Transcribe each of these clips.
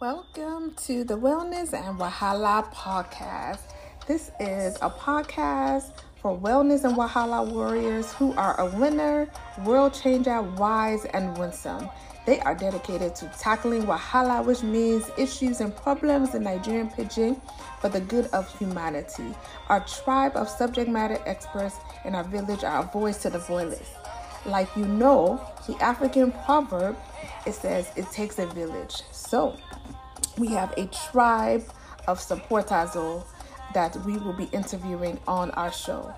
Welcome to the Wellness and Wahala podcast. This is a podcast for wellness and Wahala warriors who are a winner, world changer, wise, and winsome. They are dedicated to tackling Wahala, which means issues and problems in Nigerian pidgin for the good of humanity. Our tribe of subject matter experts in our village are a voice to the voiceless. Like you know, the African proverb it says it takes a village. So we have a tribe of supporters that we will be interviewing on our show.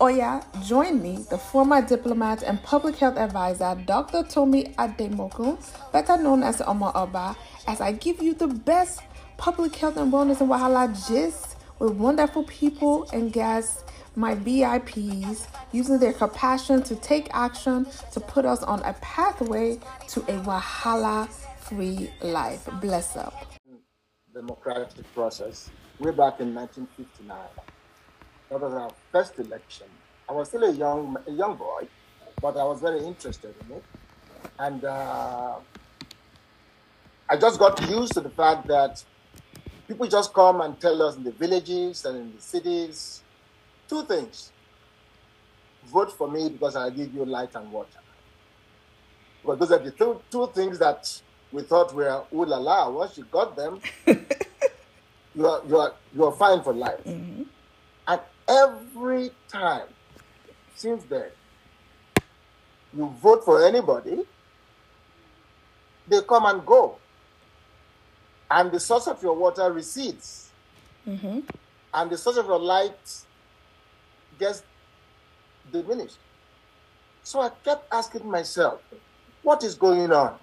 Oya, join me, the former diplomat and public health advisor, Dr. Tomi Ademokun, better known as Omooba, as I give you the best public health and wellness and Wahala gist with wonderful people and guests, my VIPs, using their compassion to take action to put us on a pathway to a Wahala free life. Bless up. Democratic process way back in 1959. That was our first election. I was still a young, a young boy, but I was very interested in it. And uh, I just got used to the fact that people just come and tell us in the villages and in the cities two things. Vote for me because I give you light and water. But those are the two, two things that we thought we were ooh la la. Once you got them, you are you are you are fine for life. Mm-hmm. And every time since then, you vote for anybody, they come and go. And the source of your water recedes. Mm-hmm. And the source of your light gets diminished. So I kept asking myself, what is going on?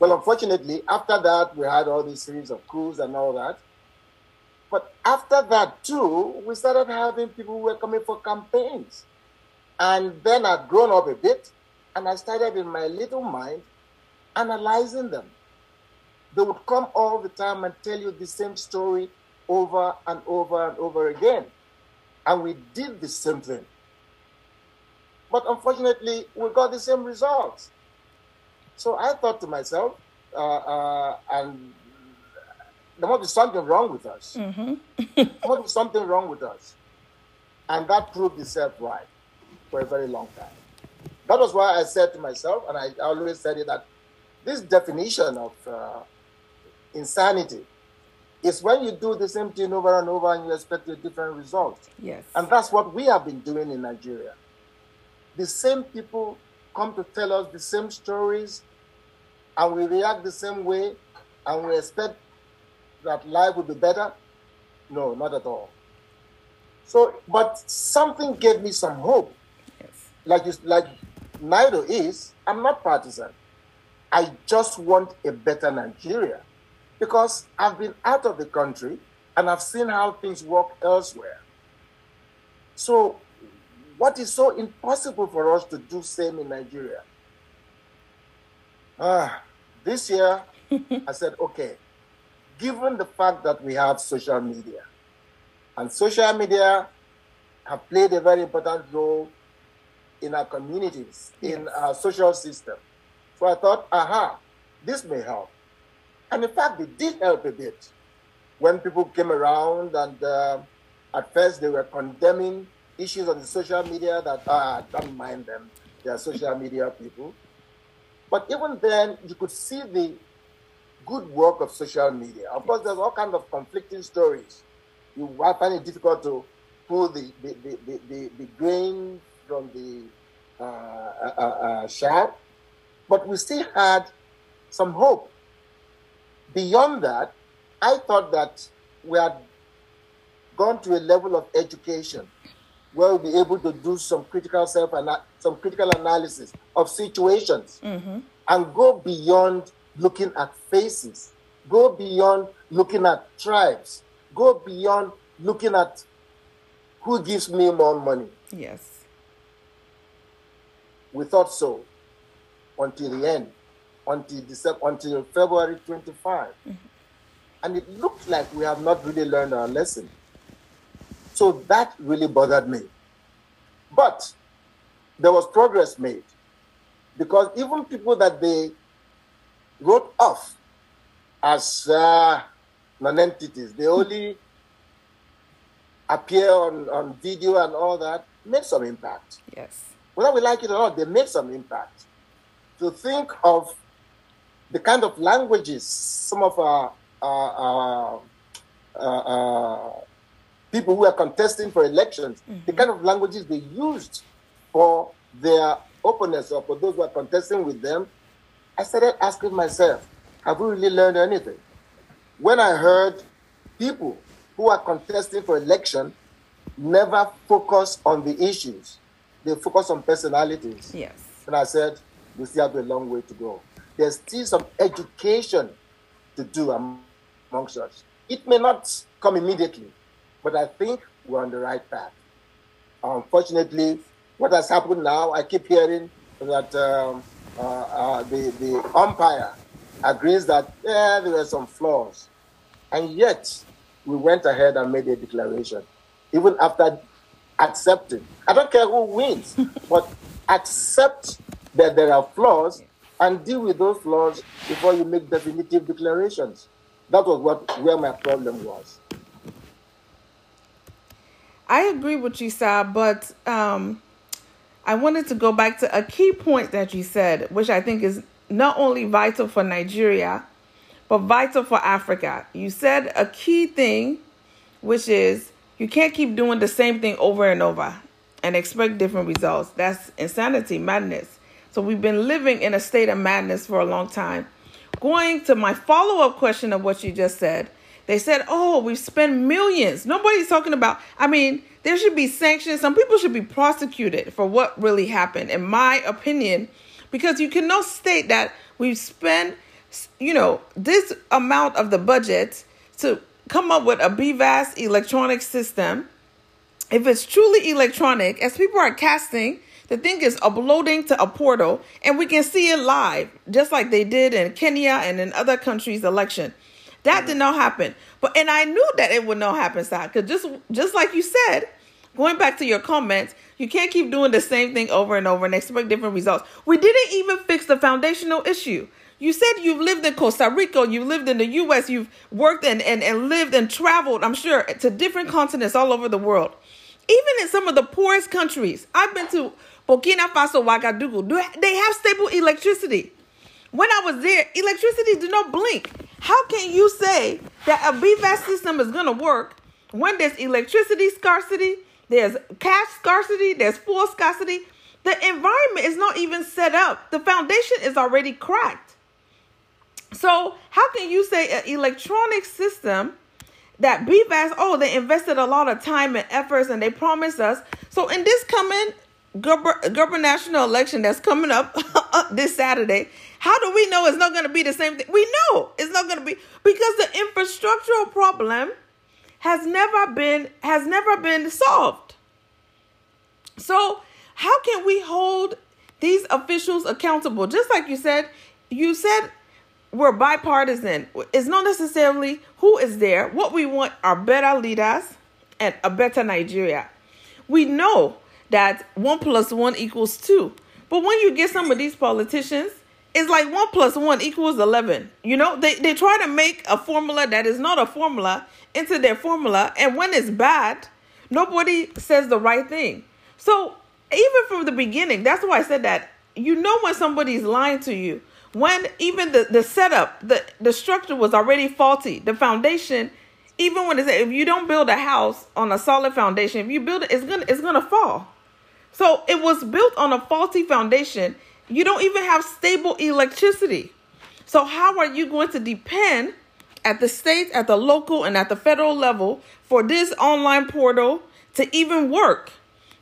Well, unfortunately, after that, we had all these series of coups and all that. But after that, too, we started having people who were coming for campaigns. And then I'd grown up a bit, and I started in my little mind analyzing them. They would come all the time and tell you the same story over and over and over again. And we did the same thing. But unfortunately, we got the same results. So I thought to myself, uh, uh, and there must be something wrong with us. Mm-hmm. there must be something wrong with us. And that proved itself right for a very long time. That was why I said to myself, and I always said it, that this definition of uh, insanity is when you do the same thing over and over and you expect a different result. Yes. And that's what we have been doing in Nigeria. The same people come to tell us the same stories, and we react the same way, and we expect that life will be better. No, not at all. So, but something gave me some hope. Yes. Like you, like Naido is, I'm not partisan. I just want a better Nigeria because I've been out of the country and I've seen how things work elsewhere. So, what is so impossible for us to do same in Nigeria? Ah, this year I said, okay, given the fact that we have social media, and social media have played a very important role in our communities, yes. in our social system. So I thought, aha, this may help. And in fact, it did help a bit when people came around and uh, at first they were condemning issues on the social media that ah, I don't mind them. They are social media people. But even then, you could see the good work of social media. Of course, there's all kinds of conflicting stories. You find it difficult to pull the, the, the, the, the, grain from the uh, uh, uh, uh but we still had some hope Beyond that, I thought that we had gone to a level of education where we'll be able to do some critical self some critical analysis of situations mm-hmm. and go beyond looking at faces, go beyond looking at tribes, go beyond looking at who gives me more money. Yes. We thought so until the end until December, until February 25. Mm-hmm. And it looked like we have not really learned our lesson. So that really bothered me. But there was progress made because even people that they wrote off as uh, non-entities. They only appear on, on video and all that, made some impact. Yes. Whether we like it or not, they made some impact. To think of the kind of languages some of our, our, our people who are contesting for elections, mm-hmm. the kind of languages they used for their opponents or for those who are contesting with them, I started asking myself, have we really learned anything? When I heard people who are contesting for election never focus on the issues. They focus on personalities. Yes. And I said, we still have a long way to go. There's still some education to do amongst us. It may not come immediately, but I think we're on the right path. Unfortunately, what has happened now, I keep hearing that um, uh, uh, the, the umpire agrees that yeah, there were some flaws. And yet, we went ahead and made a declaration, even after accepting. I don't care who wins, but accept that there are flaws and deal with those flaws before you make definitive declarations. That was what where my problem was. I agree with you, Sal, but um, I wanted to go back to a key point that you said, which I think is not only vital for Nigeria, but vital for Africa. You said a key thing, which is you can't keep doing the same thing over and over and expect different results. That's insanity, madness. So we've been living in a state of madness for a long time. Going to my follow up question of what you just said, they said, oh, we've spent millions. Nobody's talking about, I mean, there should be sanctions. Some people should be prosecuted for what really happened, in my opinion, because you cannot state that we've spent you know, this amount of the budget to come up with a BVAS electronic system, if it's truly electronic, as people are casting, the thing is uploading to a portal and we can see it live, just like they did in Kenya and in other countries' election. That did not happen. But and I knew that it would not happen, Sad, because just just like you said, going back to your comments, you can't keep doing the same thing over and over and expect different results. We didn't even fix the foundational issue. You said you've lived in Costa Rica, you've lived in the US, you've worked and, and, and lived and traveled, I'm sure, to different continents all over the world. Even in some of the poorest countries, I've been to Burkina Faso, Ouagadougou, they have stable electricity. When I was there, electricity did not blink. How can you say that a BVAS system is going to work when there's electricity scarcity, there's cash scarcity, there's fuel scarcity? The environment is not even set up. The foundation is already cracked. So how can you say an electronic system that BVAS, oh, they invested a lot of time and efforts and they promised us. So in this coming gubernatorial election that's coming up this Saturday, how do we know it's not going to be the same thing? We know it's not going to be because the infrastructural problem has never been has never been solved. So how can we hold these officials accountable? Just like you said, you said we're bipartisan. It's not necessarily who is there. What we want are better leaders and a better Nigeria. We know that one plus one equals two. But when you get some of these politicians, it's like one plus one equals 11. You know, they, they try to make a formula that is not a formula into their formula. And when it's bad, nobody says the right thing. So even from the beginning, that's why I said that you know when somebody's lying to you when even the, the setup, the, the structure was already faulty. The foundation, even when it's if you don't build a house on a solid foundation, if you build it, it's gonna it's gonna fall. So it was built on a faulty foundation. You don't even have stable electricity. So how are you going to depend at the state, at the local, and at the federal level for this online portal to even work?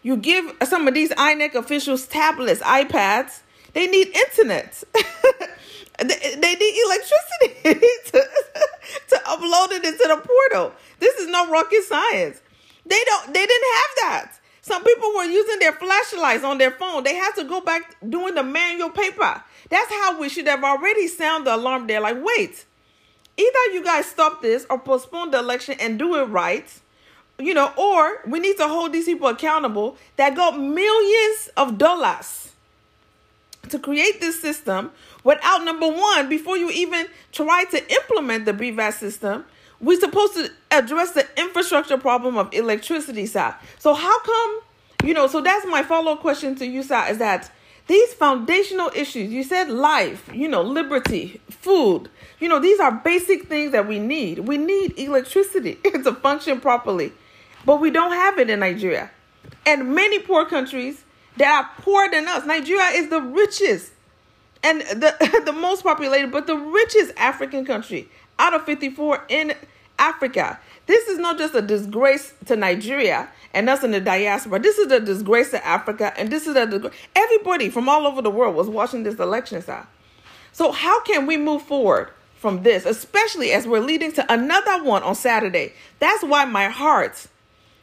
You give some of these INEC officials tablets, iPads, they need internet. they, need electricity to, to upload it into the portal. This is no rocket science. They don't they didn't have that. Some people were using their flashlights on their phone. They had to go back doing the manual paper. That's how we should have already sounded the alarm there. Like, wait, either you guys stop this or postpone the election and do it right, you know, or we need to hold these people accountable that got millions of dollars to create this system without number one, before you even try to implement the BVAS system, we're supposed to address the infrastructure problem of electricity side. So how come, you know, so that's my follow-up question to you, sir, is that these foundational issues, you said life, you know, liberty, food, you know, these are basic things that we need. We need electricity to function properly, but we don't have it in Nigeria. And many poor countries that are poorer than us. Nigeria is the richest and the, the most populated, but the richest African country out of 54 in Africa. This is not just a disgrace to Nigeria and us in the diaspora. This is a disgrace to Africa, and this is a disgrace. Everybody from all over the world was watching this election, sir. So how can we move forward from this, especially as we're leading to another one on Saturday? That's why my heart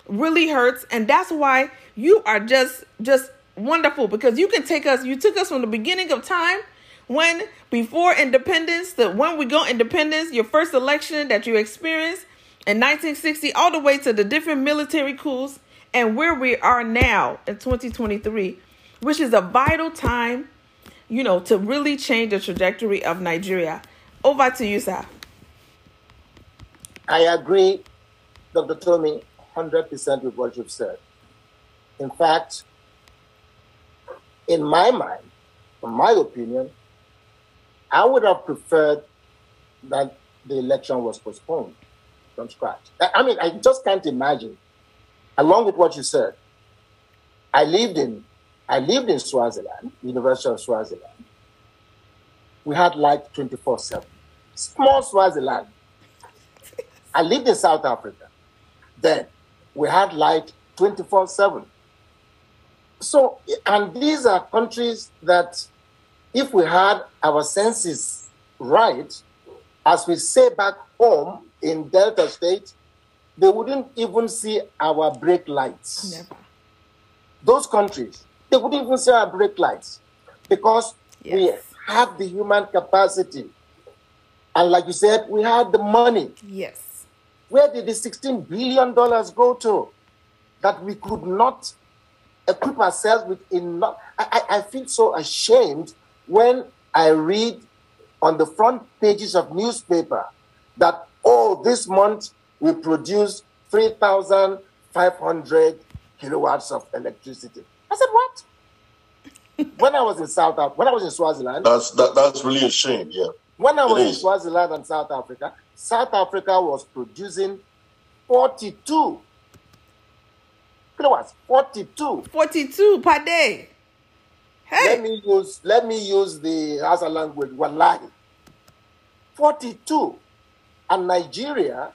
really hurts, and that's why you are just just wonderful because you can take us. You took us from the beginning of time when before independence, the when we got independence, your first election that you experienced in 1960, all the way to the different military coups, and where we are now in 2023, which is a vital time, you know, to really change the trajectory of Nigeria. Over to you, sir. I agree, Dr. Tomi, 100% with what you've said. In fact, in my mind, in my opinion, I would have preferred that the election was postponed from scratch. I mean, I just can't imagine. Along with what you said, I lived in I lived in Swaziland, University of Swaziland. We had light 24-7. Small Swaziland. I lived in South Africa. Then we had light 24-7. So, and these are countries that if we had our senses right, as we say back home in Delta State, they wouldn't even see our brake lights. Never. Those countries, they wouldn't even see our brake lights because yes. we have the human capacity. And like you said, we had the money. Yes. Where did the $16 billion go to that we could not equip ourselves with enough? I, I, I feel so ashamed when I read on the front pages of newspaper that oh this month we produce 3,500 kilowatts of electricity. I said what? when I was in South Africa, when I was in Swaziland, that's that, that's really a shame. Yeah. When I was in Swaziland and South Africa, South Africa was producing 42 kilowatts. 42. 42 per day. Hey. Let me use let me use the Hausa language, wallahi. 42. And Nigeria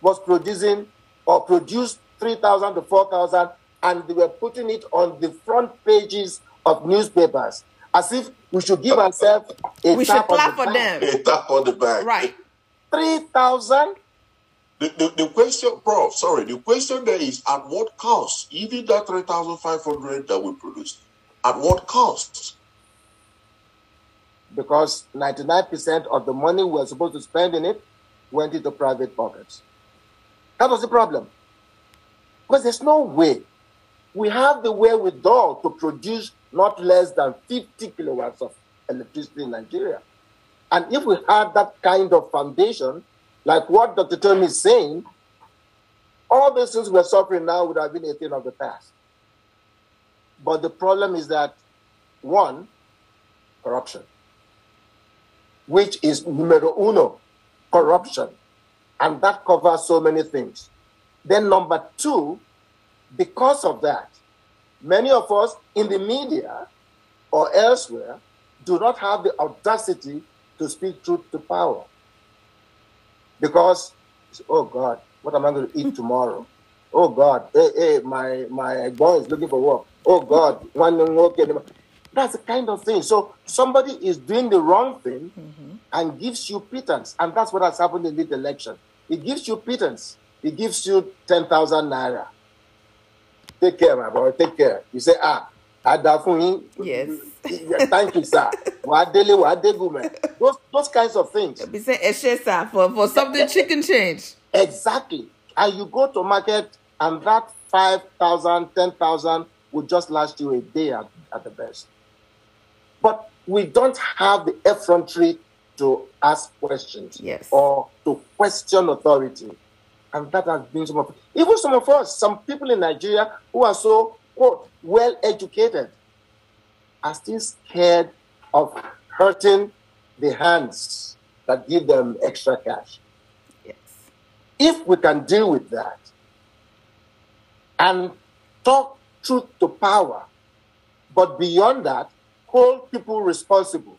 was producing or produced 3,000 to 4,000, and they were putting it on the front pages of newspapers as if we should give ourselves a we tap should clap for them. A tap on the back. Right. 3,000 the, the, question, prof, sorry, the question there is at what cost? Even that 3,500 that we produced, at what cost? Because 99% of the money we were supposed to spend in it went into private pockets. That was the problem. Because there's no way. We have the wherewithal to produce not less than 50 kilowatts of electricity in Nigeria. And if we had that kind of foundation, like what Dr. Tomi is saying, all these things we're suffering now would have been a thing of the past. But the problem is that, one, corruption, which is numero uno, corruption. And that covers so many things. Then, number two, because of that, many of us in the media or elsewhere do not have the audacity to speak truth to power because oh God, what am I going to eat tomorrow? Oh God, hey, hey, my my boy is looking for work. Oh God, one. That's the kind of thing. So somebody is doing the wrong thing mm-hmm. and gives you pittance, and that's what has happened in this election. It gives you pittance. It gives you ten thousand naira. Take care, my boy. Take care. You say, ah, I Yes. Thank you, sir. Those those kinds of things. Be saying sir for, for something chicken change. Exactly. And you go to market and that 5,000, 10,000 will just last you a day at, at the best. But we don't have the effrontery to ask questions Yes. or to question authority. And that has been some of even some of us, some people in Nigeria who are so quote well educated are still scared of hurting the hands that give them extra cash. Yes. If we can deal with that and talk truth to power, but beyond that, hold people responsible.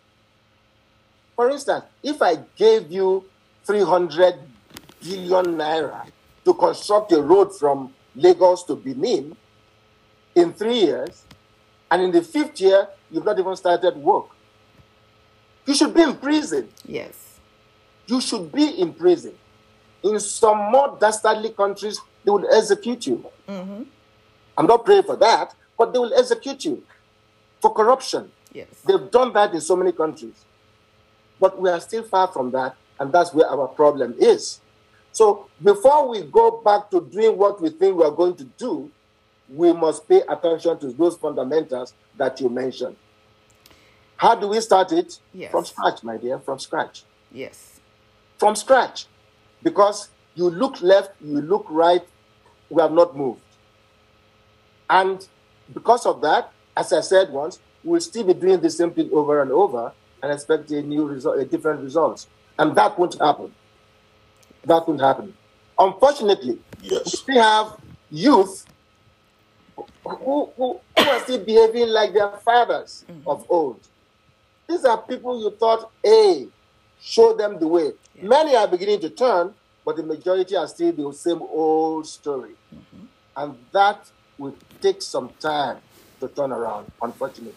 For instance, if I gave you 300 billion naira to construct a road from Lagos to Benin in three years, and in the fifth year, you've not even started work, you should be in prison. Yes. You should be in prison. In some more dastardly countries, they will execute you. Mm-hmm. I'm not praying for that, but they will execute you for corruption. Yes. They've done that in so many countries. But we are still far from that, and that's where our problem is. So before we go back to doing what we think we are going to do, we must pay attention to those fundamentals that you mentioned. How do we start it? Yes. From scratch, my dear, from scratch. Yes. From scratch. Because you look left, you look right, we have not moved. And because of that, as I said once, we'll still be doing the same thing over and over and expect a new result, a different results. And that won't happen. That won't happen. Unfortunately, we Yes. still have youth who, who, who are still behaving like their fathers mm. of old. These are people you thought, hey, show them the way. Many are beginning to turn, but the majority are still the same old story. Mm-hmm. And that will take some time to turn around, unfortunately.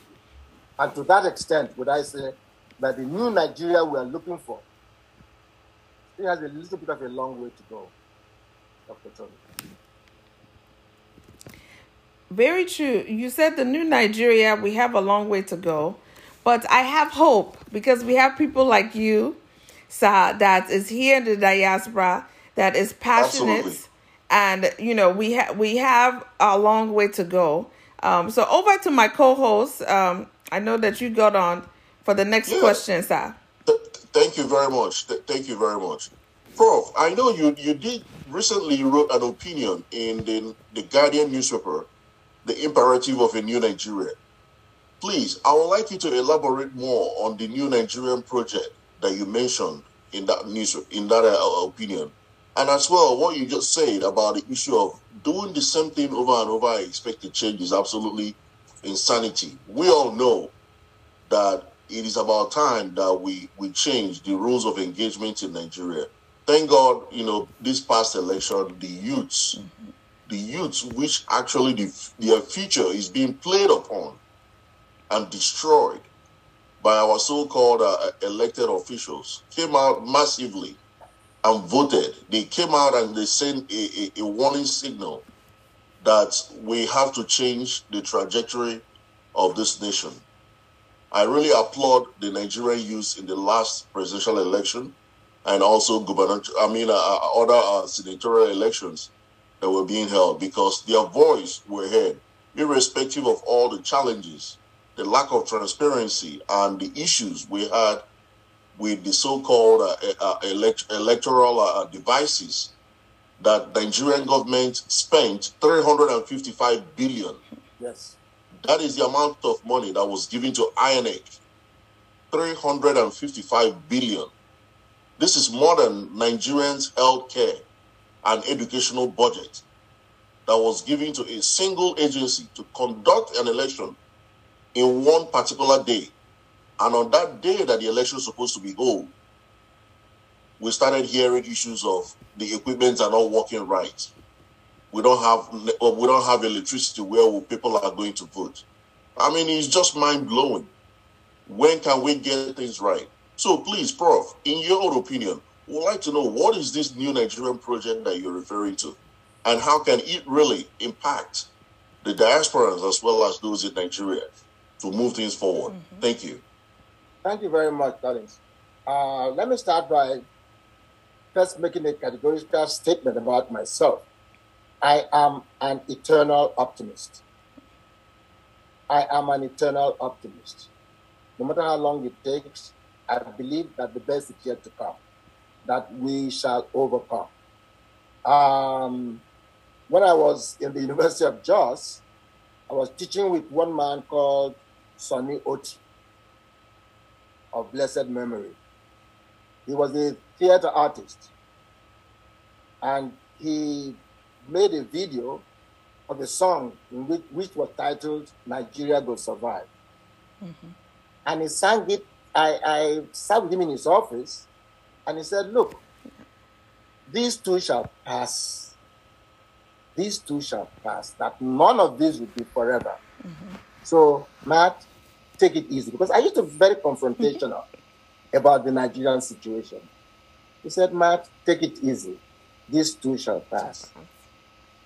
And to that extent, would I say that the new Nigeria we are looking for still has a little bit of a long way to go, Dr. Tomi. Very true. You said the new Nigeria, we have a long way to go, but I have hope because we have people like you, Sa, that is here in the diaspora, that is passionate, Absolutely. and you know we have we have a long way to go. Um, so over to my co-host. Um, I know that you got on for the next Yeah. question, Sa. Th- thank you very much. Th- thank you very much. Prof, I know you, you did recently wrote an opinion in the, the Guardian newspaper, The Imperative of a New Nigeria. Please, I would like you to elaborate more on the new Nigerian project that you mentioned in that news, in that uh, opinion. And as well, what you just said about the issue of doing the same thing over and over and expect to change is absolutely insanity. We all know that it is about time that we we change the rules of engagement in Nigeria. Thank God, you know, this past election, the youths, the youths, which actually the, their future is being played upon and destroyed by our so-called uh, elected officials, came out massively and voted. They came out and they sent a, a, a warning signal that we have to change the trajectory of this nation. I really applaud the Nigerian youth in the last presidential election and also governor, I mean, uh, uh, other uh, senatorial elections that were being held because their voice were heard, irrespective of all the challenges, the lack of transparency, and the issues we had with the so-called uh, uh, elect- electoral uh, devices that the Nigerian government spent 355 billion Yes. that is the amount of money that was given to INEC. 355 billion. This is more than Nigerians' healthcare and educational budget that was given to a single agency to conduct an election in one particular day. And on that day that the election is supposed to be held, we started hearing issues of the equipment are not working right. We don't have we don't have electricity where people are going to vote. I mean, it's just mind blowing. When can we get things right? So please, Prof, in your opinion, we'd like to know what is this new Nigerian project that you're referring to, and how can it really impact the diasporans as well as those in Nigeria to move things forward? Thank you. Thank you very much, Collins. Uh, let me start by first making a categorical statement about myself. I am an eternal optimist. I am an eternal optimist. no matter how long it takes, I believe that the best is yet to come, that we shall overcome. Um, when I was in the University of Jos, I was teaching with one man called Sonny Oti of blessed memory. He was a theater artist and he made a video of a song which, which, was titled Nigeria Will Survive. Mm-hmm. And he sang it. I, I sat with him in his office and he said, Look, these too shall pass. These too shall pass. That none of these will be forever. Mm-hmm. So, Matt, take it easy. Because I used to be very confrontational mm-hmm. about the Nigerian situation. He said, Matt, take it easy. These too shall pass.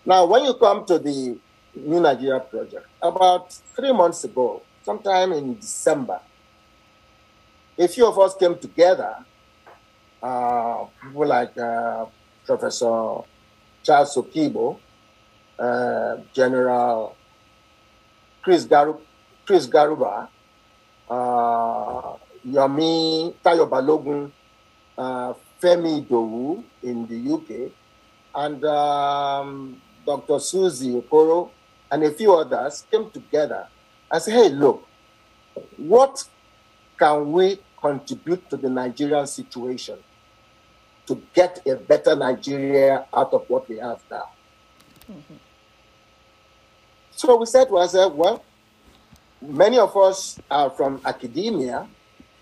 Now, when you come to the New Nigeria project, about three months ago, sometime in December, a few of us came together, people like uh, Professor Charles Okigbo, uh, General Chris, Chris Garuba, uh, Yomi Tayo Balogun, uh, Femi Dowu in the UK, and um, Dr. Susie Okoro, and a few others came together and said, hey, look, what can we contribute to the Nigerian situation to get a better Nigeria out of what we have now? Mm-hmm. So we said to ourselves, well, many of us are from academia.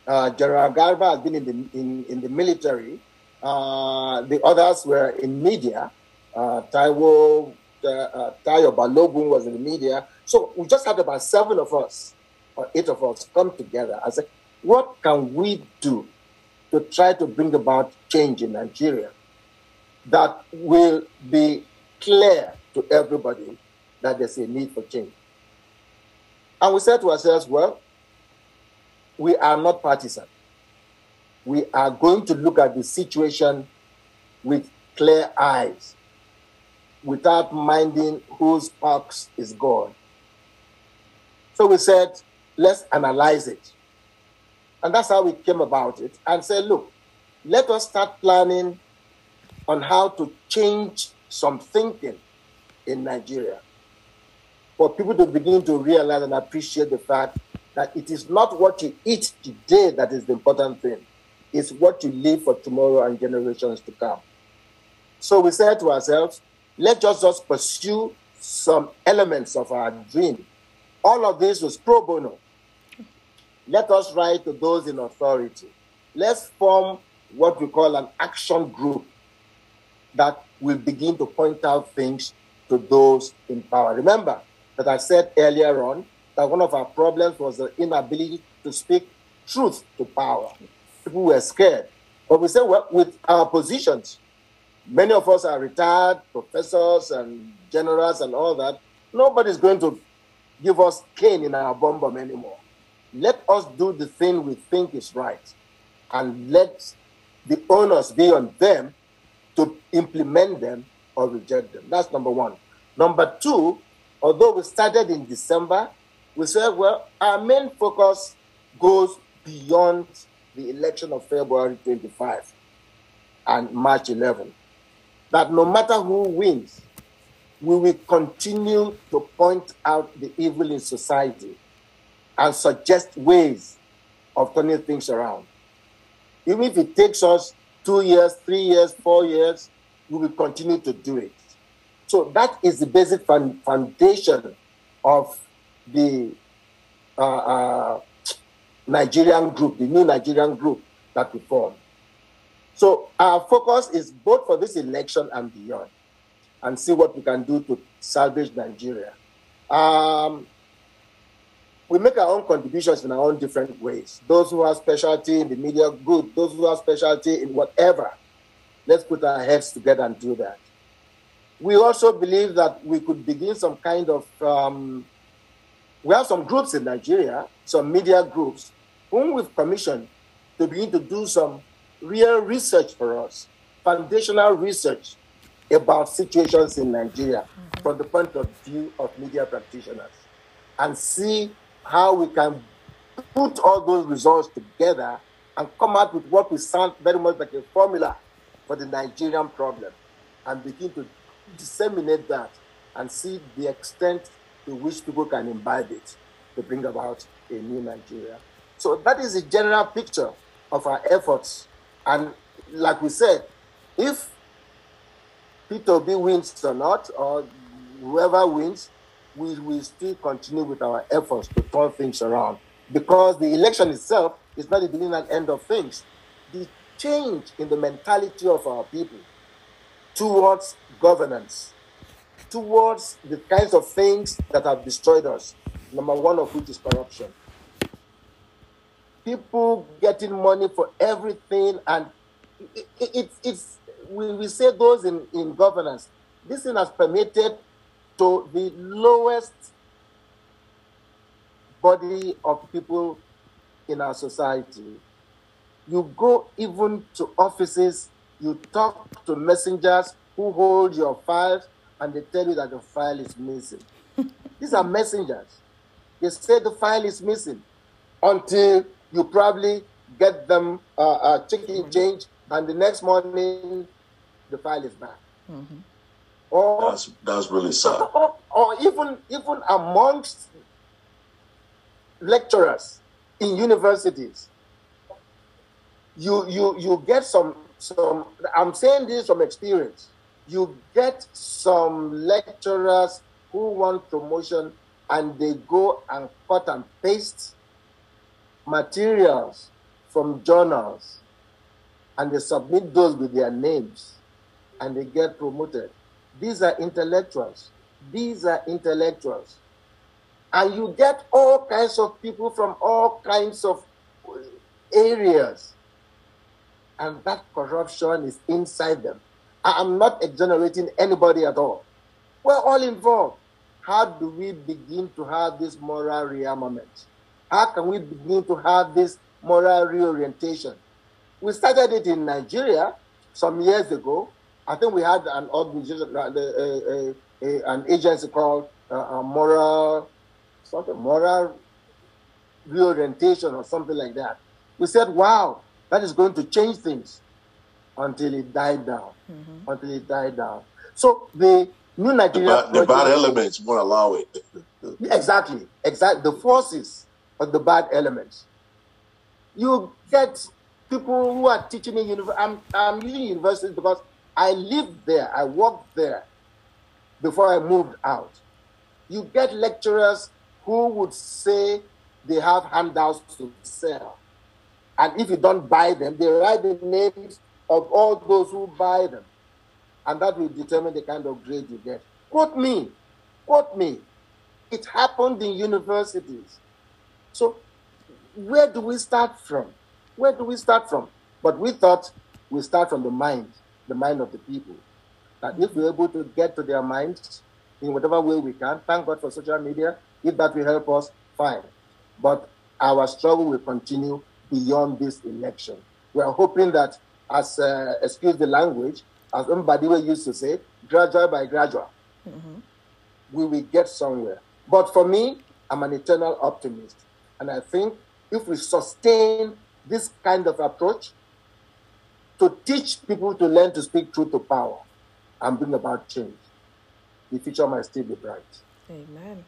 Uh, General Garba has been in the, in, in the military. Uh, the others were in media. Uh, Taiwo uh, Tayo Balogun was in the media. So we just had about seven of us, or eight of us, come together and say, what can we do to try to bring about change in Nigeria that will be clear to everybody that there's a need for change? And we said to ourselves, well, we are not partisan. We are going to look at the situation with clear eyes without minding whose ox is God. So we said, let's analyze it. And that's how we came about it and said, look, let us start planning on how to change some thinking in Nigeria for people to begin to realize and appreciate the fact that it is not what you eat today that is the important thing. It's what you live for tomorrow and generations to come. So we said to ourselves, let us just pursue some elements of our dream. All of this was pro bono. Let us write to those in authority. Let's form what we call an action group that will begin to point out things to those in power. Remember that I said earlier on that one of our problems was the inability to speak truth to power. People were scared. But we said, well, with our positions, Many of us are retired professors and generals and all that. Nobody's going to give us cane in our bum bum anymore. Let us do the thing we think is right and let the onus be on them to implement them or reject them. That's number one. Number two, although we started in December, we said, well, our main focus goes beyond the election of February 25 and March 11 that no matter who wins, we will continue to point out the evil in society and suggest ways of turning things around. Even if it takes us two years, three years, four years, we will continue to do it. So that is the basic foundation of the uh, uh, Nigerian group, the new Nigerian group that we formed. So our focus is both for this election and beyond, and see what we can do to salvage Nigeria. Um, we make our own contributions in our own different ways. Those who have specialty in the media, good. Those who have specialty in whatever, let's put our heads together and do that. We also believe that we could begin some kind of, um, we have some groups in Nigeria, some media groups, whom we've commissioned to begin to do some real research for us, foundational research about situations in Nigeria mm-hmm. from the point of view of media practitioners and see how we can put all those results together and come out with what will sound very much like a formula for the Nigerian problem and begin to disseminate that and see the extent to which people can imbibe it to bring about a new Nigeria. So that is the general picture of our efforts. And like we said, if Peter Obi wins or not, or whoever wins, we will still continue with our efforts to turn things around. Because the election itself is not the beginning and end of things. The change in the mentality of our people towards governance, towards the kinds of things that have destroyed us, number one of which is corruption. People getting money for everything, and it, it, it, it's we, say those in, in governance. This thing has permeated to the lowest body of people in our society. You go even to offices, you talk to messengers who hold your files, and they tell you that the file is missing. These are messengers. They say the file is missing until you probably get them uh, uh, chicken change, and the next morning the file is back. Mm-hmm. Or that's that's really sad. Or, or even even amongst lecturers in universities, you you you get some some. I'm saying this from experience. You get some lecturers who want promotion and they go and cut and paste materials from journals and they submit those with their names and they get promoted. These are intellectuals. These are intellectuals. And you get all kinds of people from all kinds of areas. And that corruption is inside them. I'm not exonerating anybody at all. We're all involved. How do we begin to have this moral rearmament? How can we begin to have this moral reorientation? We started it in Nigeria some years ago I think we had an organization, uh, uh, uh, an agency called uh, Moral, something, Moral Reorientation or something like that. We said, wow, that is going to change things until it died down. Mm-hmm. Until it died down. So the new Nigeria. The bad, the bad elements won't allow it. exactly. Exactly. The forces of the bad elements. You get people who are teaching in university. I'm, I'm using universities because I lived there, I worked there before I moved out. You get lecturers who would say they have handouts to sell. And if you don't buy them, they write the names of all those who buy them. And that will determine the kind of grade you get. Quote me, quote me. It happened in universities. So, where do we start from? Where do we start from? But we thought we start from the mind the mind of the people. That if we're able to get to their minds in whatever way we can, thank God for social media. If that will help us, fine. But our struggle will continue beyond this election. We are hoping that, as uh, excuse the language, as Mbadiwe used to say, gradual by gradual, mm-hmm. we will get somewhere. But for me, I'm an eternal optimist. And I think if we sustain this kind of approach, to teach people to learn to speak truth to power and bring about change. The future might still be bright. Amen.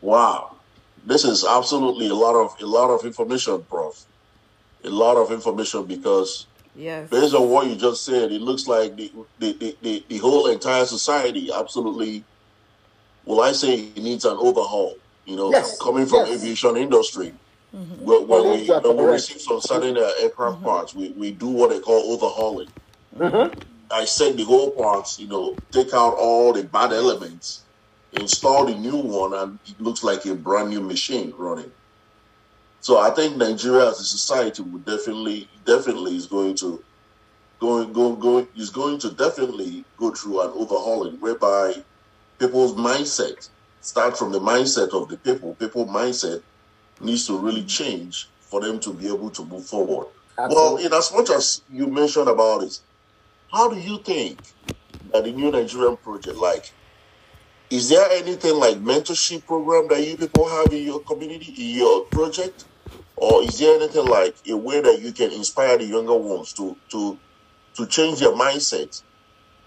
Wow. This is absolutely a lot of a lot of information, Prof. A lot of information because yes. based on what you just said, it looks like the the, the, the, the whole entire society absolutely well I say it needs an overhaul, you know, yes. coming from yes. aviation industry Mm-hmm. When, when we, when we receive some certain uh, aircraft mm-hmm. parts, we, we do what they call overhauling. Mm-hmm. I send the whole parts, you know, take out all the bad elements, install the new one, and it looks like a brand new machine running. So I think Nigeria as a society would definitely, definitely is going to, going, going, going, is going to definitely go through an overhauling whereby people's mindset start from the mindset of the people, people mindset needs to really change for them to be able to move forward. Absolutely. Well, in as much as you mentioned about it, how do you think that the new Nigerian project, like is there anything like mentorship program that you people have in your community, in your project? Or is there anything like a way that you can inspire the younger ones to to to change their mindset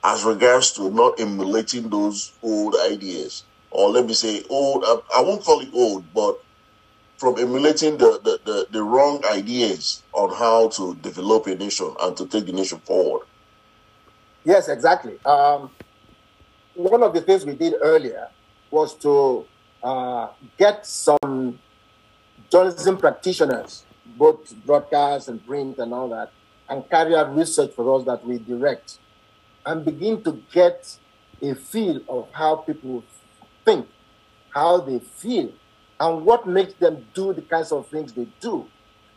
as regards to not emulating those old ideas? Or let me say old I won't call it old, but from emulating the, the, the, the wrong ideas on how to develop a nation and to take the nation forward. Yes, exactly. Um, one of the things we did earlier was to uh, get some journalism practitioners, both broadcast and print and all that, and carry out research for us that we direct and begin to get a feel of how people think, how they feel, and what makes them do the kinds of things they do.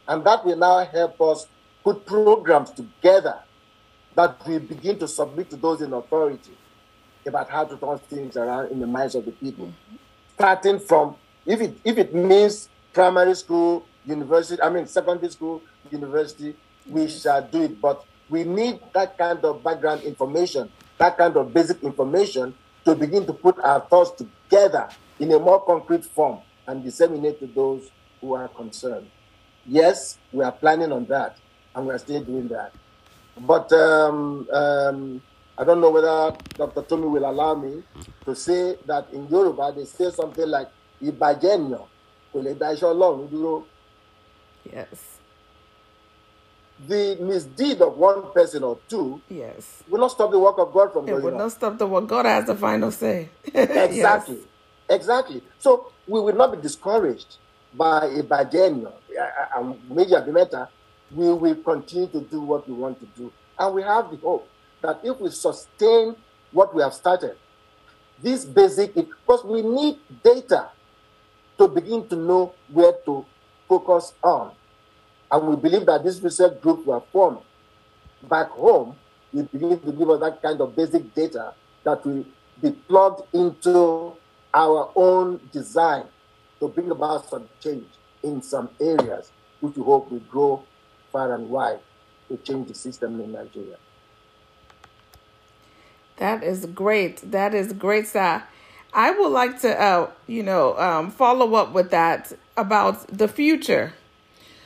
And that will now help us put programs together that we begin to submit to those in authority about how to turn things around in the minds of the people. Mm-hmm. Starting from if it if it means primary school, university, I mean secondary school, university, we mm-hmm. shall do it. But we need that kind of background information, that kind of basic information to begin to put our thoughts together in a more concrete form and disseminate to those who are concerned. Yes, we are planning on that, and we are still doing that. But um, um, I don't know whether Dr. Tomi will allow me to say that in Yoruba they say something like Ibajenyo, Yes. The misdeed of one person or two yes. will not stop the work of God from it going will not stop the work. God has the final say. exactly. Yes. Exactly. So we will not be discouraged by a Ibajenyo and Major Bimeta. Uh, we will continue to do what we want to do. And we have the hope that if we sustain what we have started, this basic, because we need data to begin to know where to focus on. And we believe that this research group we were formed back home, we begin to give us that kind of basic data that will be plugged into our own design to bring about some change in some areas, which we hope will grow far and wide to change the system in Nigeria. That is great. That is great, sir. I would like to, uh, you know, um, follow up with that about the future.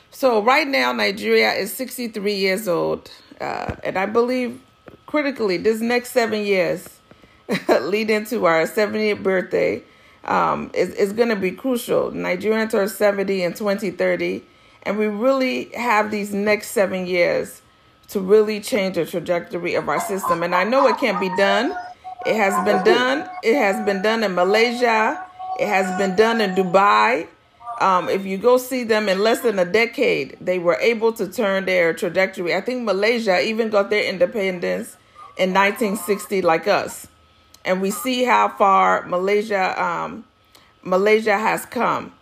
So right now, Nigeria is 63 years old, uh, and I believe critically, this next seven years, leading to our 70th birthday, um, is, is going to be crucial. Nigeria turns 70 in 2030, and we really have these next seven years to really change the trajectory of our system. And I know it can't be done. It has been done. It has been done in Malaysia. It has been done in Dubai. Um, if you go see them in less than a decade, they were able to turn their trajectory. I think Malaysia even got their independence in 1960, like us, and we see how far Malaysia um, Malaysia has come.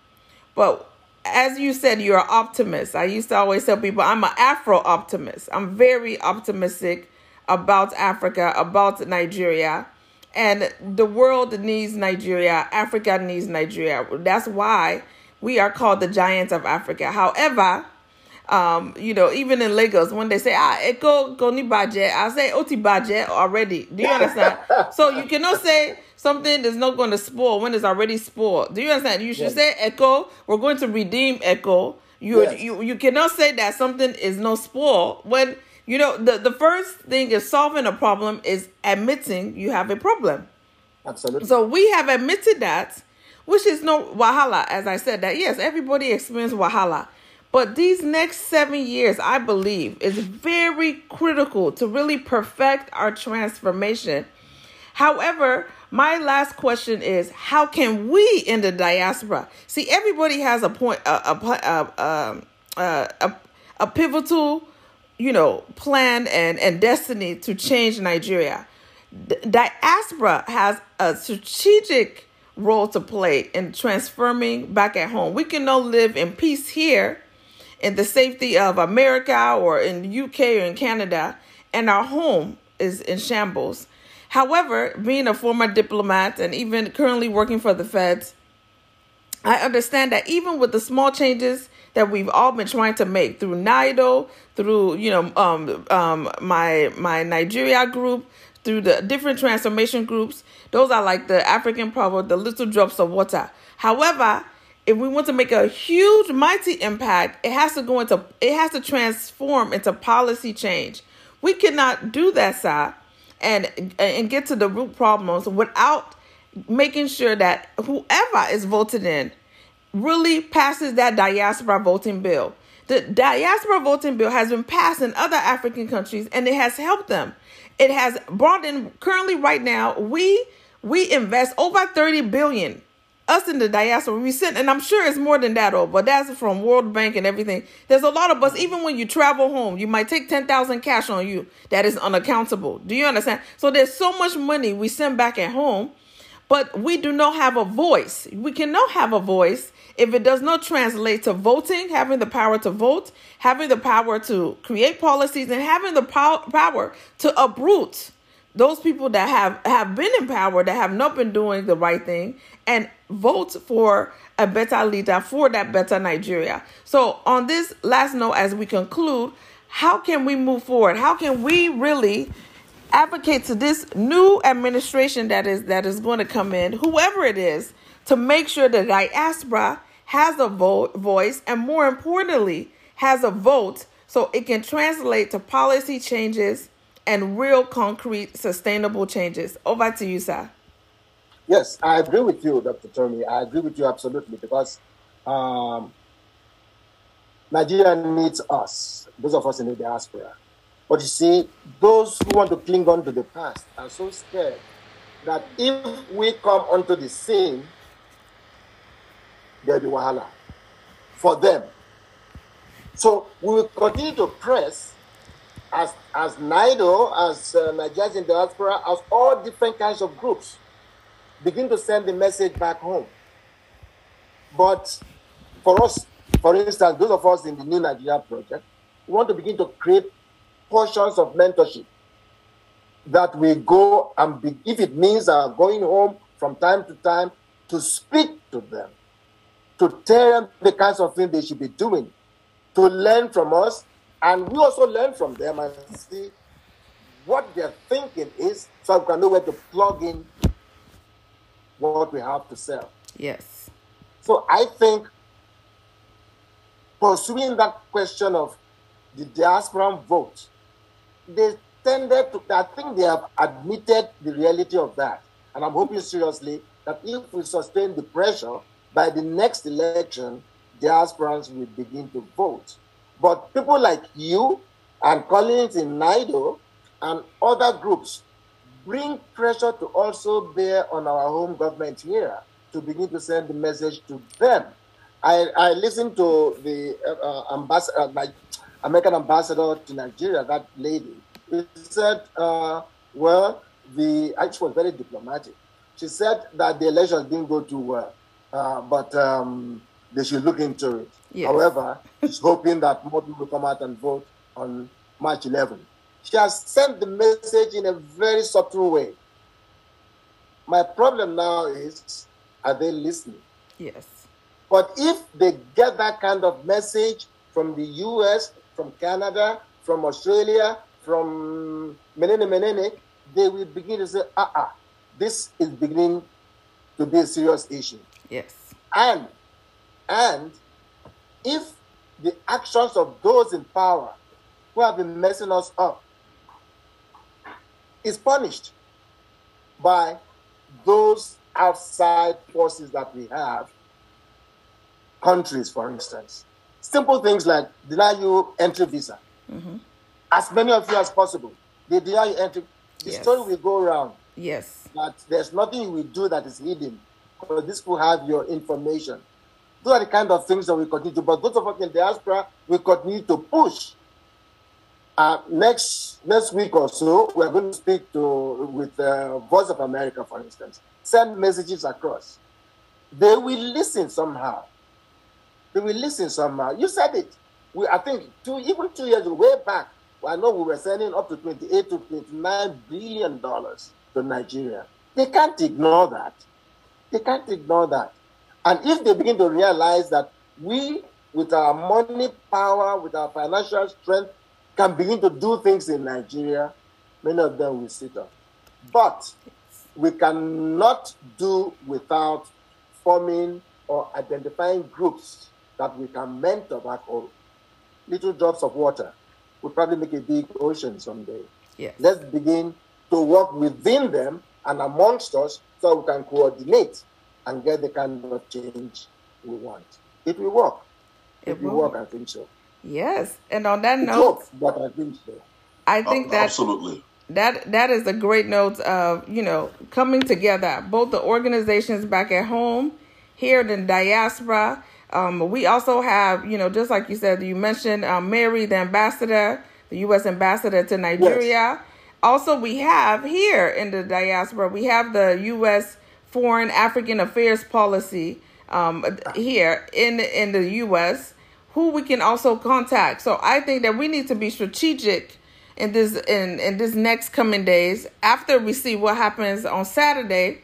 But as you said, you're an optimist. I used to always tell people I'm an Afro optimist. I'm very optimistic about Africa, about Nigeria. And the world needs Nigeria. Africa needs Nigeria. That's why we are called the giants of Africa. However, um, you know, even in Lagos, when they say, ah, Eko Goni budget, I say Oti Baje already. Do you understand? so you cannot say something is not going to spoil when it's already spoiled. Do you understand? You should yes. say Eko. We're going to redeem Eko. You, yes. you you cannot say that something is no spoil when you know the the first thing is solving a problem is admitting you have a problem. Absolutely. So we have admitted that, which is no wahala. As I said that yes, everybody experiences wahala. But these next seven years, I believe, is very critical to really perfect our transformation. However, my last question is how can we in the diaspora see everybody has a point a a a, a, pivotal you know plan and and destiny to change Nigeria. Diaspora has a strategic role to play in transforming back at home. We can no live in peace here in the safety of America or in the UK or in Canada and our home is in shambles. However, being a former diplomat and even currently working for the feds, I understand that even with the small changes that we've all been trying to make through NIDO, through you know um, um, my my Nigeria group, through the different transformation groups, those are like the African proverb, the little drops of water. However, if we want to make a huge, mighty impact, it has to go into it has to transform into policy change. We cannot do that, sir, and and get to the root problems without making sure that whoever is voted in really passes that diaspora voting bill. The diaspora voting bill has been passed in other African countries and it has helped them. It has brought in currently right now we we invest over 30 billion us in the diaspora we sent and i'm sure it's more than that all but that's from world bank and everything. There's a lot of us even when you travel home you might take 10000 cash on you that is unaccountable. Do you understand? So there's so much money we send back at home but we do not have a voice. We cannot have a voice if it does not translate to voting having the power to vote having the power to create policies and having the power to uproot those people that have have been in power that have not been doing the right thing and vote for a better leader for that better Nigeria. So on this last note as we conclude, how can we move forward? How can we really advocate to this new administration that is that is going to come in, whoever it is, to make sure that diaspora has a vote voice and more importantly has a vote so it can translate to policy changes and real concrete sustainable changes. Over to you, sir. Yes, I agree with you, Dr. Tomi. I agree with you absolutely because um, Nigeria needs us, those of us in the diaspora. But you see, those who want to cling on to the past are so scared that if we come onto the scene, there'll be wahala for them. So we will continue to press as as NIDO, as uh, Nigerians in diaspora, as all different kinds of groups, begin to send the message back home. But for us, for instance, those of us in the New Nigeria Project, we want to begin to create portions of mentorship that we go and be, if it means uh, going home from time to time to speak to them, to tell them the kinds of things they should be doing, to learn from us and we also learn from them and see what their thinking is so we can know where to plug in what we have to sell. Yes. So I think pursuing that question of the diaspora vote, they tended to, I think they have admitted the reality of that. And I'm hoping seriously that if we sustain the pressure, by the next election, diasporans will begin to vote. But people like you and Collins in NIDO and other groups bring pressure to also bear on our home government here to begin to send the message to them. I, I listened to the uh, uh ambassador, uh, American ambassador to Nigeria, that lady. She said, uh, well, the, she was very diplomatic. She said that the elections didn't go too well, uh, but um, they should look into it. Yes. However, she's hoping that more people will come out and vote on March 11. She has sent the message in a very subtle way. My problem now is, are they listening? Yes. But if they get that kind of message from the US, from Canada, from Australia, from Menene Menene, they will begin to say, ah, ah, this is beginning to be a serious issue. Yes. And and if the actions of those in power who have been messing us up is punished by those outside forces that we have, countries, for instance. Simple things like deny you entry visa. Mm-hmm. As many of you as possible. They deny you entry. The yes. story will go around. Yes. That there's nothing you will do that is hidden. Because this will have your information. Those are the kind of things that we continue to. But those of us in diaspora, we continue to push. Uh, next next week or so, we're going to speak to with uh, Voice of America, for instance. Send messages across. They will listen somehow. They will listen somehow. You said it. We, I think two, even two years way back, I know we were sending up to 28 to 29 billion dollars to Nigeria. They can't ignore that. They can't ignore that. And if they begin to realize that we, with our money power, with our financial strength, can begin to do things in Nigeria, many of them will sit up. But we cannot do without forming or identifying groups that we can mentor back home. Little drops of water will probably make a big ocean someday. Yes. Let's begin to work within them and amongst us so we can coordinate and get the kind of change we want. It will work. It, It will will. work, I think so. Yes. And on that It note, works, but I think so. I think Uh, that absolutely. that that is a great note of you know coming together both the organizations back at home here in the diaspora um, we also have you know just like you said you mentioned um, mary the ambassador the u.s ambassador to nigeria also we have here in the diaspora we have the u.s foreign african affairs policy um, here in in the u.s who we can also contact so i think that we need to be strategic in this in in this next coming days after we see what happens on Saturday.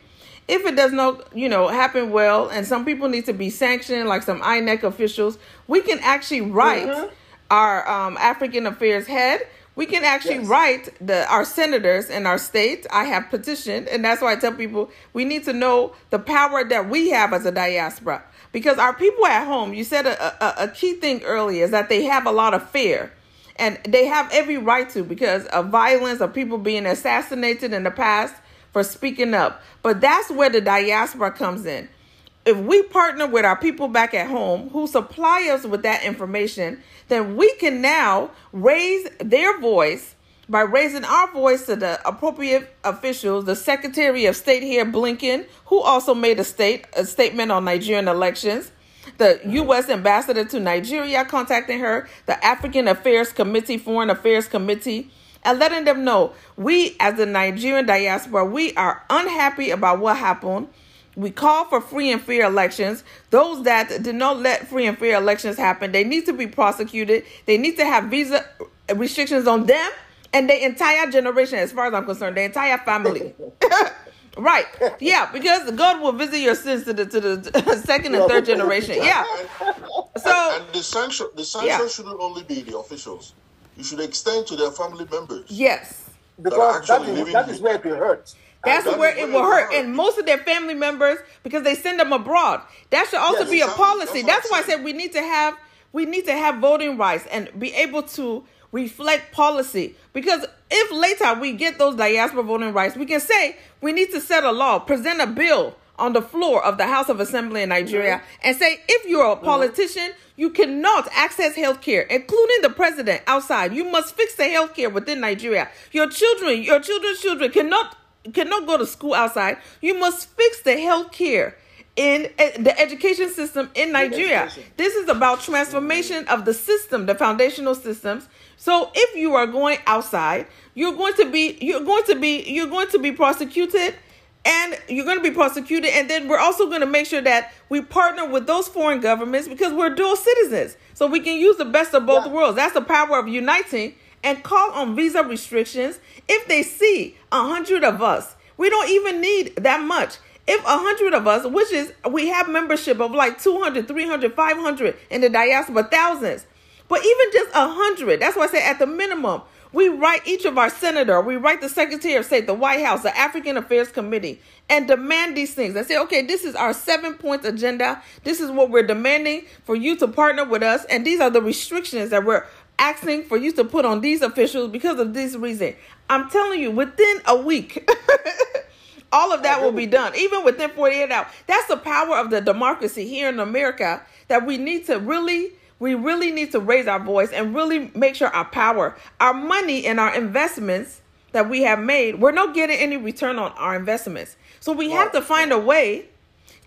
If it does not, you know, happen well, and some people need to be sanctioned, like some INEC officials, we can actually write our um, African affairs head. We can actually Yes. write the our senators in our state. I have petitioned, and that's why I tell people we need to know the power that we have as a diaspora. Because our people at home, you said a, a, a key thing earlier is that they have a lot of fear and they have every right to because of violence of people being assassinated in the past for speaking up but that's where the diaspora comes in if we partner with our people back at home who supply us with that information then we can now raise their voice by raising our voice to the appropriate officials the secretary of state here blinken who also made a state a statement on nigerian elections the U.S. ambassador to Nigeria contacting her, the African Affairs Committee, Foreign Affairs Committee, and letting them know we, as the Nigerian diaspora, we are unhappy about what happened. We call for free and fair elections. Those that did not let free and fair elections happen, they need to be prosecuted. They need to have visa restrictions on them and the entire generation, as far as I'm concerned, the entire family. Right. Yeah, because God will visit your sins to the to the second and third generation. Yeah. So and the sanction, the sanction Yeah. shouldn't only be the officials. You should extend to their family members. yes. Because that actually is, living that here. is where it will hurt. That's where it will hurt. hurt. And most of their family members, because they send them abroad. That should also Yes, be a policy. That's That's what I'm why I said we need to have we need to have voting rights and be able to reflect policy. Because if later we get those diaspora voting rights, we can say we need to set a law, present a bill on the floor of the House of Assembly in Nigeria and say if you're a politician, you cannot access health care, including the president outside. You must fix the health care within Nigeria. Your children, your children's children cannot cannot go to school outside. You must fix the health care in eh, the education system in Nigeria. This is about transformation of the system, the foundational systems. So if you are going outside, you're going to be you're going to be you're going to be prosecuted and you're going to be prosecuted and then we're also going to make sure that we partner with those foreign governments because we're dual citizens. So we can use the best of both Yeah. worlds. That's the power of uniting and call on visa restrictions if they see a hundred of us. We don't even need that much. If a hundred of us, which is we have membership of like 200, 300, 500 in the diaspora, thousands. But even just a hundred, that's why I say at the minimum, we write each of our senator, we write the secretary of state, the White House, the African Affairs Committee, and demand these things and say, okay, this is our seven point agenda. This is what we're demanding for you to partner with us, and these are the restrictions that we're asking for you to put on these officials because of this reason. I'm telling you, within a week. all of that will be done even within 48 hours that's the power of the democracy here in america that we need to really we really need to raise our voice and really make sure our power our money and our investments that we have made we're not getting any return on our investments so we have to find a way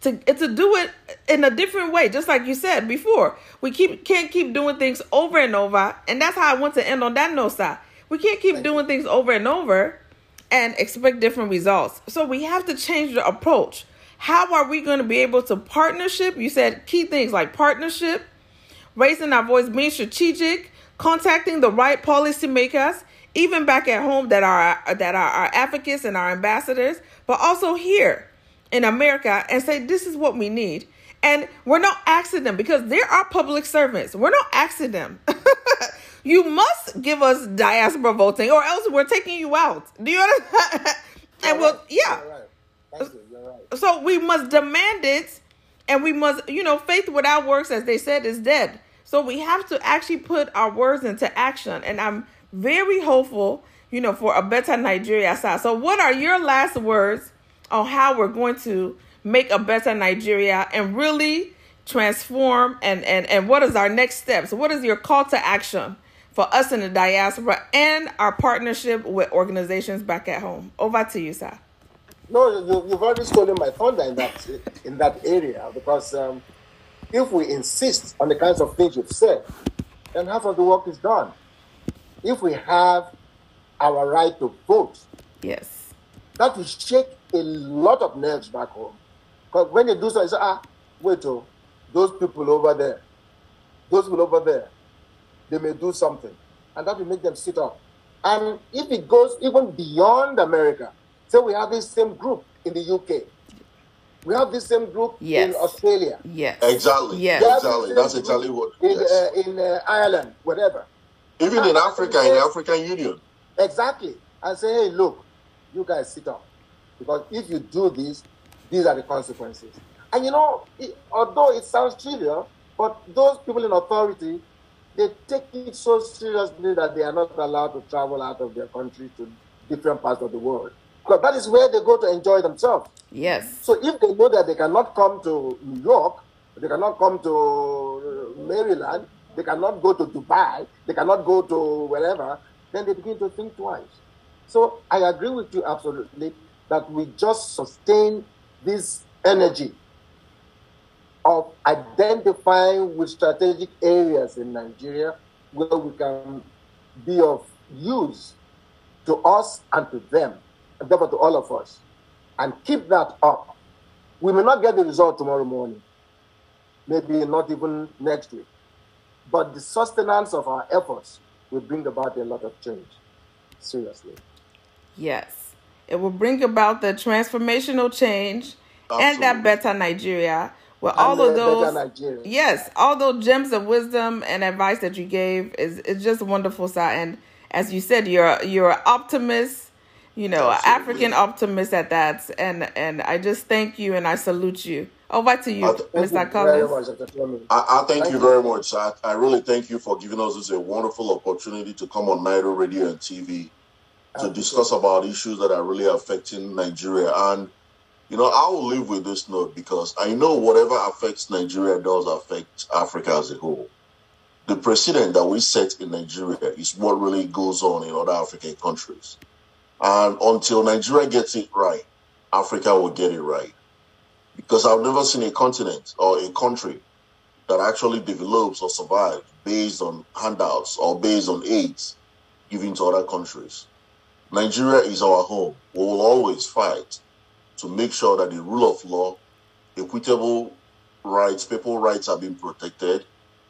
to to do it in a different way just like you said before. We keep can't keep doing things over and over and that's how i want to end on that note side we can't keep doing things over and over and expect different results. So we have to change the approach. How are we going to be able to partnership? You said key things like partnership raising our voice being strategic contacting the right policymakers even back at home that are that are our advocates and our ambassadors but also here in America and say this is what we need. And we're not asking them because they are public servants. We're not asking them. you must give us diaspora voting or else we're taking you out. Do you understand? and well, yeah. You're right. You're right. So we must demand it and we must, you know, faith without works, as they said, is dead. So we have to actually put our words into action. And I'm very hopeful, you know, for a better Nigeria side. So what are your last words on how we're going to make a better Nigeria and really transform and, and, and what is our next steps? What is your call to action for us in the diaspora and our partnership with organizations back at home? Over to you, sir. No, you, you've already stolen my thunder in that in that area because um, if we insist on the kinds of things you've said, then half of the work is done. If we have our right to vote, Yes. that will shake a lot of nerves back home. Because when you do so, you say, ah, wait, oh, those people over there, those people over there, they may do something. And that will make them sit up. And if it goes even beyond America, say we have this same group in the UK, we have this same group Yes. in Australia, Yes. Exactly. Yes. Exactly. That's exactly what. in, Yes. uh, in uh, Ireland, whatever. Even in Africa, in the African Union. Exactly. I say, hey, look, you guys sit up. Because if you do this, these are the consequences. And you know, it, although it sounds trivial, but those people in authority, they take it so seriously that they are not allowed to travel out of their country to different parts of the world. Because that is where they go to enjoy themselves. Yes. So if they know that they cannot come to New York, they cannot come to uh, Maryland, they cannot go to Dubai, they cannot go to wherever, then they begin to think twice. So I agree with you absolutely that we just sustain this energy of identifying with strategic areas in Nigeria where we can be of use to us and to them, and therefore to all of us and keep that up. We may not get the result tomorrow morning, maybe not even next week, but the sustenance of our efforts will bring about a lot of change. Seriously. Yes. It will bring about the transformational change and that Absolutely. better Nigeria with all of those Yes, all those gems of wisdom and advice that you gave is is just wonderful, sir. And as you said, you're you're an optimist, you know, Absolutely. African optimist at that. And and I just thank you and I salute you. Over to you, Thank Mr. you Collins. much, I, I thank, Thank you you. very much. I, I really thank you for giving us this a wonderful opportunity to come on Nairo Radio and TV to discuss about issues that are really affecting Nigeria. And you know, I will live with this note because I know whatever affects Nigeria does affect Africa as a whole. The precedent that we set in Nigeria is what really goes on in other African countries. And until Nigeria gets it right, Africa will get it right. Because I've never seen a continent or a country that actually develops or survives based on handouts or based on aids given to other countries. Nigeria is our home. We will always fight to make sure that the rule of law, equitable rights, people rights are being protected,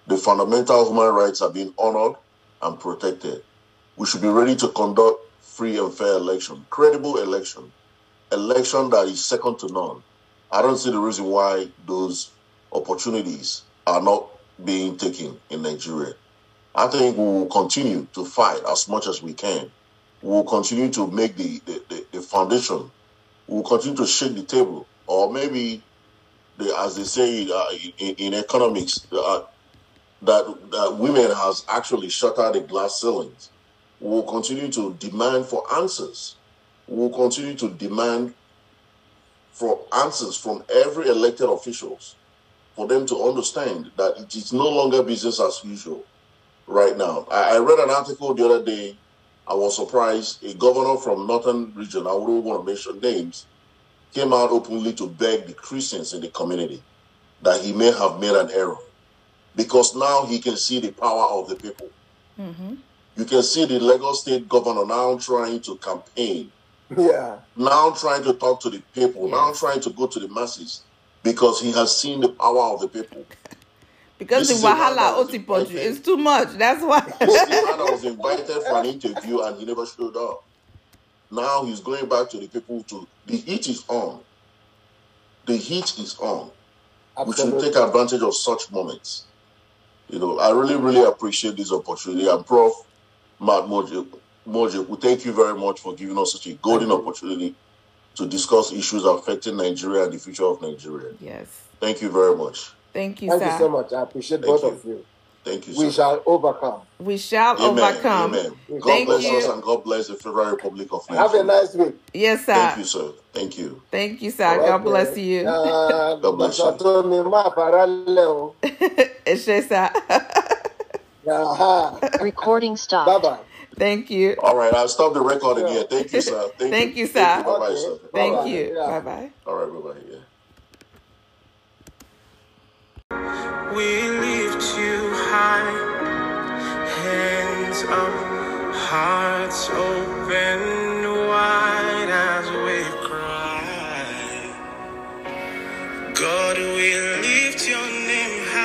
the fundamental human rights are being honored and protected. We should be ready to conduct free and fair election, credible election, election that is second to none. I don't see the reason why those opportunities are not being taken in Nigeria. I think we will continue to fight as much as we can. We will continue to make the, the, the, the foundation. We will continue to shake the table. Or maybe, the, as they say uh, in, in economics, uh, that, that women has actually shattered the glass ceilings. We will continue to demand for answers. We will continue to demand for answers from every elected officials for them to understand that it is no longer business as usual right now. I, I read an article the other day. I was surprised. A governor from Northern region, I wouldn't want to mention names, came out openly to beg the Christians in the community that he may have made an error because now he can see the power of the people. hmm You can see the Lagos state governor now trying to campaign Yeah. now trying to talk to the people, now trying to go to the masses because he has seen the power of the people. Because This the is a man wahala that was otipoju is too much. That's why. This is the man that was invited for an interview and he never showed up. Now he's going back to the people to the heat is on. The heat is on. Absolutely. we should take advantage of such moments. You know, I really, really appreciate this opportunity. And Prof. Matt Mojo, Mojo, we thank you very much for giving us such a golden opportunity to discuss issues affecting Nigeria and the future of Nigeria. Yes. Thank you very much. Thank you, sir. Thank sir. you so much. I appreciate Thank both you. of you. Thank you. We sir. shall overcome. We shall Amen. overcome. Amen. God Thank bless you. us and God bless the Federal Republic of Nigeria. Have a nice week. Yes, sir. Thank you, sir. Thank you. Thank you, sir. God bless you. Uh, God bless you. Dr. Tomi, ma parallel o. it's just sir. Recording stopped. Bye-bye. Thank you. All right, I'll stop the recording here. Thank you, sir. Thank, Thank you, Thank sir. you. Bye-bye, sir. Thank you. Bye bye. All right, bye-bye. Yeah. We lift you high, hands up, hearts open wide as we cry. God, we lift your name high.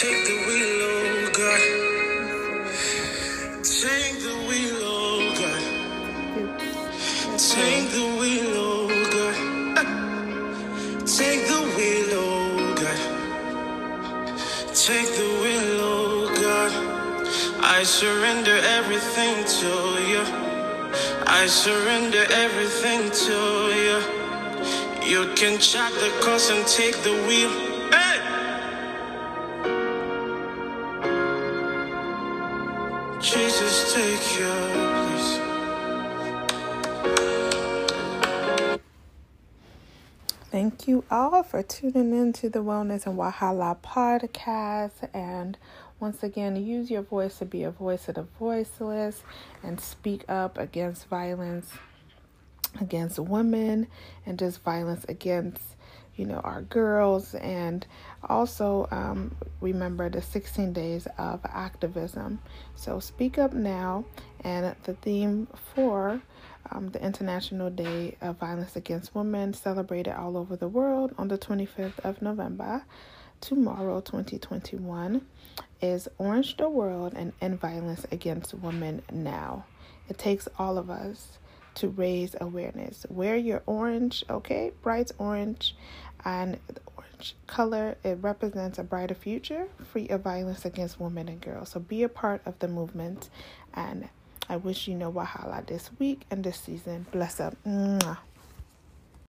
Take the wheel, oh God. Take the wheel, oh God. Take the wheel, oh God. Take the wheel, oh God. Take the wheel, oh God. I surrender everything to you. I surrender everything to you. You can chop the course and take the wheel. Thank you all for tuning in to the Wellness and Wahala podcast. And once again, use your voice to be a voice of the voiceless and speak up against violence against women and just violence against you know our girls. And also um, remember the 16 days of activism. So speak up now. And the theme for um, the international day of violence against women celebrated all over the world on the 25th of november tomorrow 2021 is orange the world and end violence against women now it takes all of us to raise awareness. Wear your orange, okay? Bright orange. And orange color, it represents a brighter future free of violence against women and girls. So be a part of the movement. And I wish you know Wahala this week and this season. Bless up. Mwah.